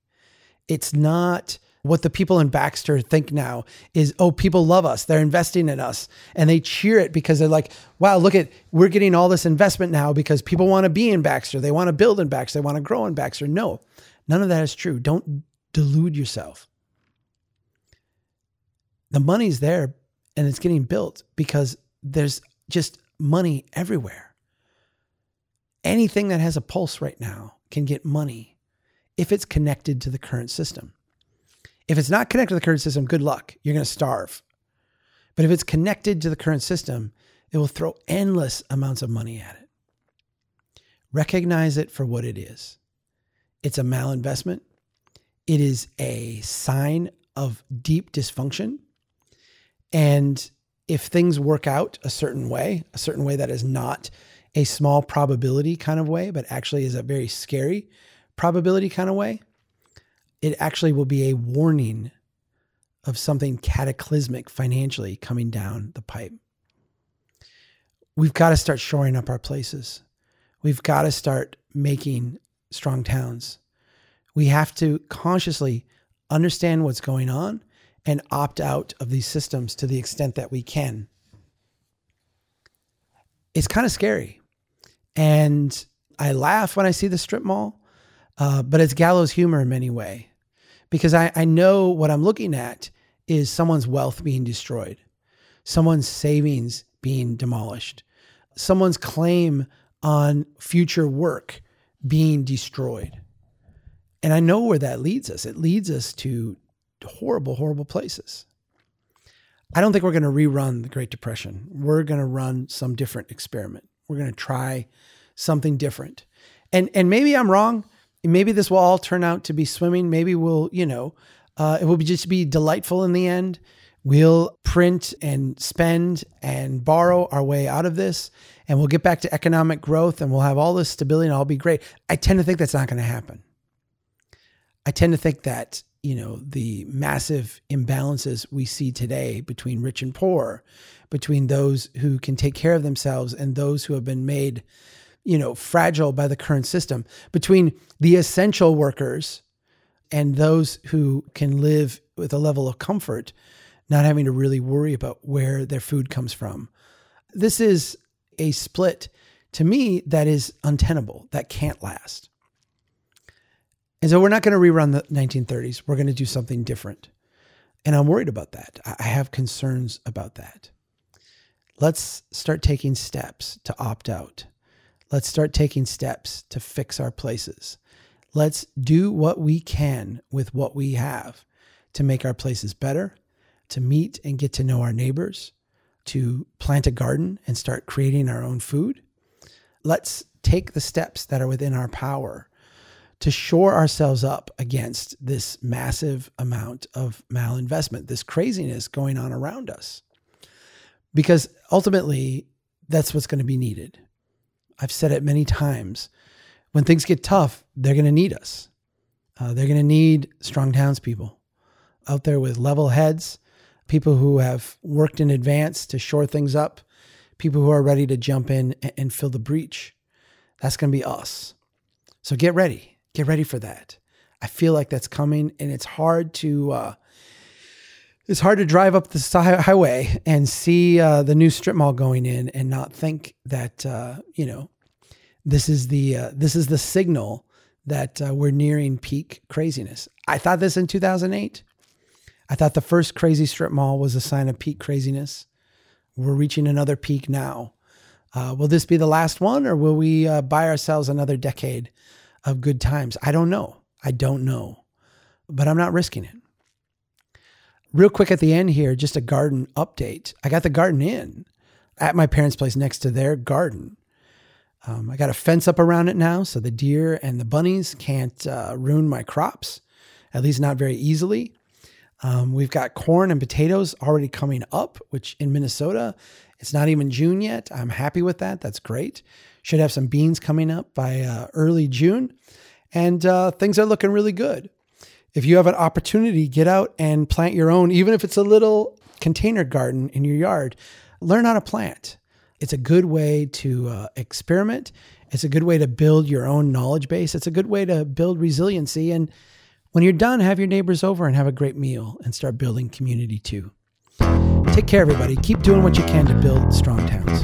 It's not what the people in Baxter think now is, oh, people love us. They're investing in us and they cheer it because they're like, wow, look at, we're getting all this investment now because people want to be in Baxter. They want to build in Baxter. They want to grow in Baxter. No, none of that is true. Don't delude yourself. The money's there and it's getting built because there's just money everywhere. Anything that has a pulse right now can get money if it's connected to the current system. If it's not connected to the current system, good luck. You're going to starve. But if it's connected to the current system, it will throw endless amounts of money at it. Recognize it for what it is it's a malinvestment, it is a sign of deep dysfunction. And if things work out a certain way, a certain way that is not a small probability kind of way, but actually is a very scary probability kind of way, it actually will be a warning of something cataclysmic financially coming down the pipe. We've got to start shoring up our places. We've got to start making strong towns. We have to consciously understand what's going on and opt out of these systems to the extent that we can. It's kind of scary. And I laugh when I see the strip mall, uh, but it's gallows humor in many ways because I, I know what I'm looking at is someone's wealth being destroyed, someone's savings being demolished, someone's claim on future work being destroyed. And I know where that leads us. It leads us to horrible, horrible places. I don't think we're going to rerun the Great Depression. We're going to run some different experiment. We're going to try something different. And and maybe I'm wrong maybe this will all turn out to be swimming. Maybe we'll, you know, uh, it will be just be delightful in the end. We'll print and spend and borrow our way out of this, and we'll get back to economic growth and we'll have all this stability and all be great. I tend to think that's not going to happen. I tend to think that, you know, the massive imbalances we see today between rich and poor, between those who can take care of themselves and those who have been made you know, fragile by the current system between the essential workers and those who can live with a level of comfort, not having to really worry about where their food comes from. This is a split to me that is untenable, that can't last. And so we're not going to rerun the 1930s. We're going to do something different. And I'm worried about that. I have concerns about that. Let's start taking steps to opt out. Let's start taking steps to fix our places. Let's do what we can with what we have to make our places better, to meet and get to know our neighbors, to plant a garden and start creating our own food. Let's take the steps that are within our power to shore ourselves up against this massive amount of malinvestment, this craziness going on around us. Because ultimately, that's what's going to be needed. I've said it many times. When things get tough, they're going to need us. Uh, they're going to need strong townspeople out there with level heads, people who have worked in advance to shore things up, people who are ready to jump in and, and fill the breach. That's going to be us. So get ready. Get ready for that. I feel like that's coming, and it's hard to uh, it's hard to drive up the highway and see uh, the new strip mall going in and not think that uh, you know this is the uh, this is the signal that uh, we're nearing peak craziness. I thought this in 2008. I thought the first crazy strip mall was a sign of peak craziness. We're reaching another peak now. Uh, will this be the last one, or will we uh, buy ourselves another decade of good times? I don't know. I don't know, but I'm not risking it. Real quick at the end here, just a garden update. I got the garden in at my parents' place next to their garden. Um, I got a fence up around it now, so the deer and the bunnies can't uh, ruin my crops, at least not very easily. Um, we've got corn and potatoes already coming up, which in Minnesota, it's not even June yet. I'm happy with that. That's great. Should have some beans coming up by uh, early June, and uh, things are looking really good. If you have an opportunity, get out and plant your own, even if it's a little container garden in your yard. Learn how to plant. It's a good way to uh, experiment. It's a good way to build your own knowledge base. It's a good way to build resiliency. And when you're done, have your neighbors over and have a great meal and start building community too. Take care, everybody. Keep doing what you can to build strong towns.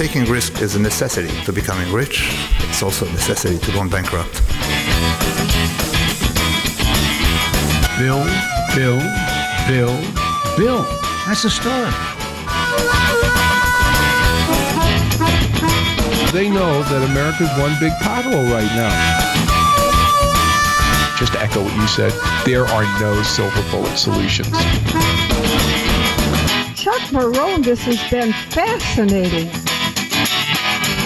Taking risk is a necessity to becoming rich. It's also a necessity to going bankrupt. Bill, Bill, Bill, Bill. That's the start. They know that America's one big pothole right now. Just to echo what you said, there are no silver bullet solutions. Chuck Marohn, this has been fascinating.